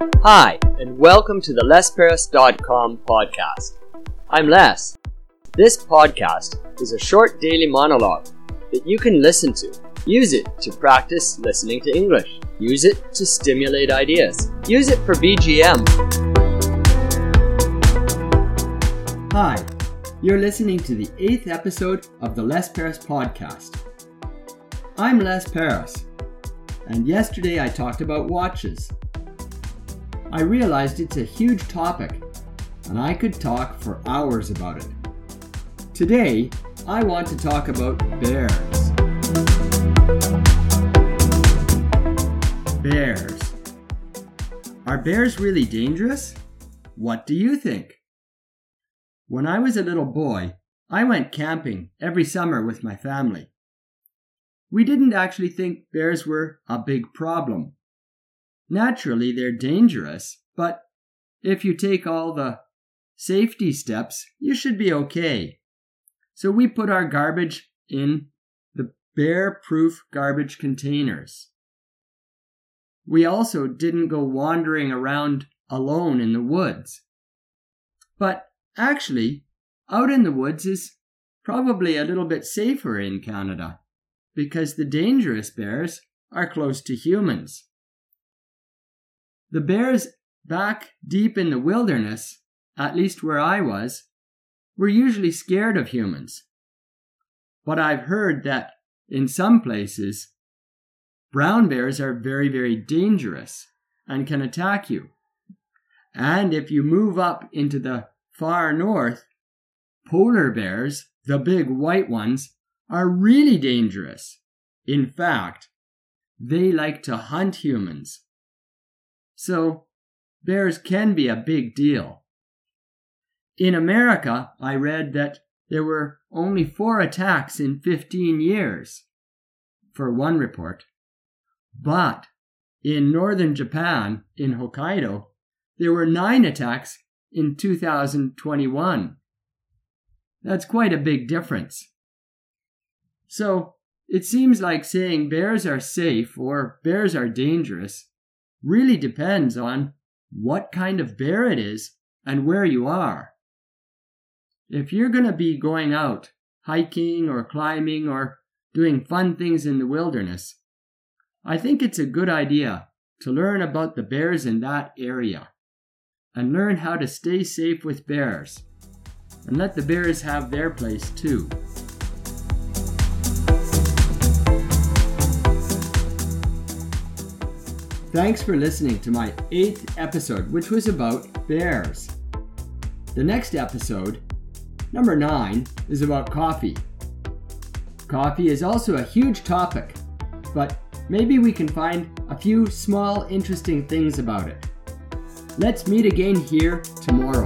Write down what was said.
Hi, and welcome to the LesPerras.com podcast. I'm Les. This podcast is a short daily monologue that you can listen to. Use it to practice listening to English. Use it to stimulate ideas. Use it for BGM. Hi, you're listening to the eighth episode of the Les Perras podcast. I'm Les Perras, and yesterday I talked about watches. I realized it's a huge topic, and I could talk for hours about it. Today, I want to talk about bears. Bears. Are bears really dangerous? What do you think? When I was a little boy, I went camping every summer with my family. We didn't actually think bears were a big problem. Naturally, they're dangerous, but if you take all the safety steps, you should be okay. So we put our garbage in the bear proof garbage containers. We also didn't go wandering around alone in the woods. But actually, out in the woods is probably a little bit safer in Canada because the dangerous bears are close to humans. The bears back deep in the wilderness, at least where I was, were usually scared of humans. But I've heard that in some places, brown bears are very, very dangerous and can attack you. And if you move up into the far north, polar bears, the big white ones, are really dangerous. In fact, they like to hunt humans so bears can be a big deal. In America, I read that there were only four attacks in 15 years, for one report. But in northern Japan, in Hokkaido, there were nine attacks in 2021. That's quite a big difference. So it seems like saying bears are safe or bears are dangerous really depends on what kind of bear it is and where you are. If you're going to be going out hiking or climbing or doing fun things in the wilderness, I think it's a good idea to learn about the bears in that area and learn how to stay safe with bears and let the bears have their place too. Thanks for listening to my eighth episode, which was about bears. The next episode, number nine, is about coffee. Coffee is also a huge topic, but maybe we can find a few small interesting things about it. Let's meet again here tomorrow.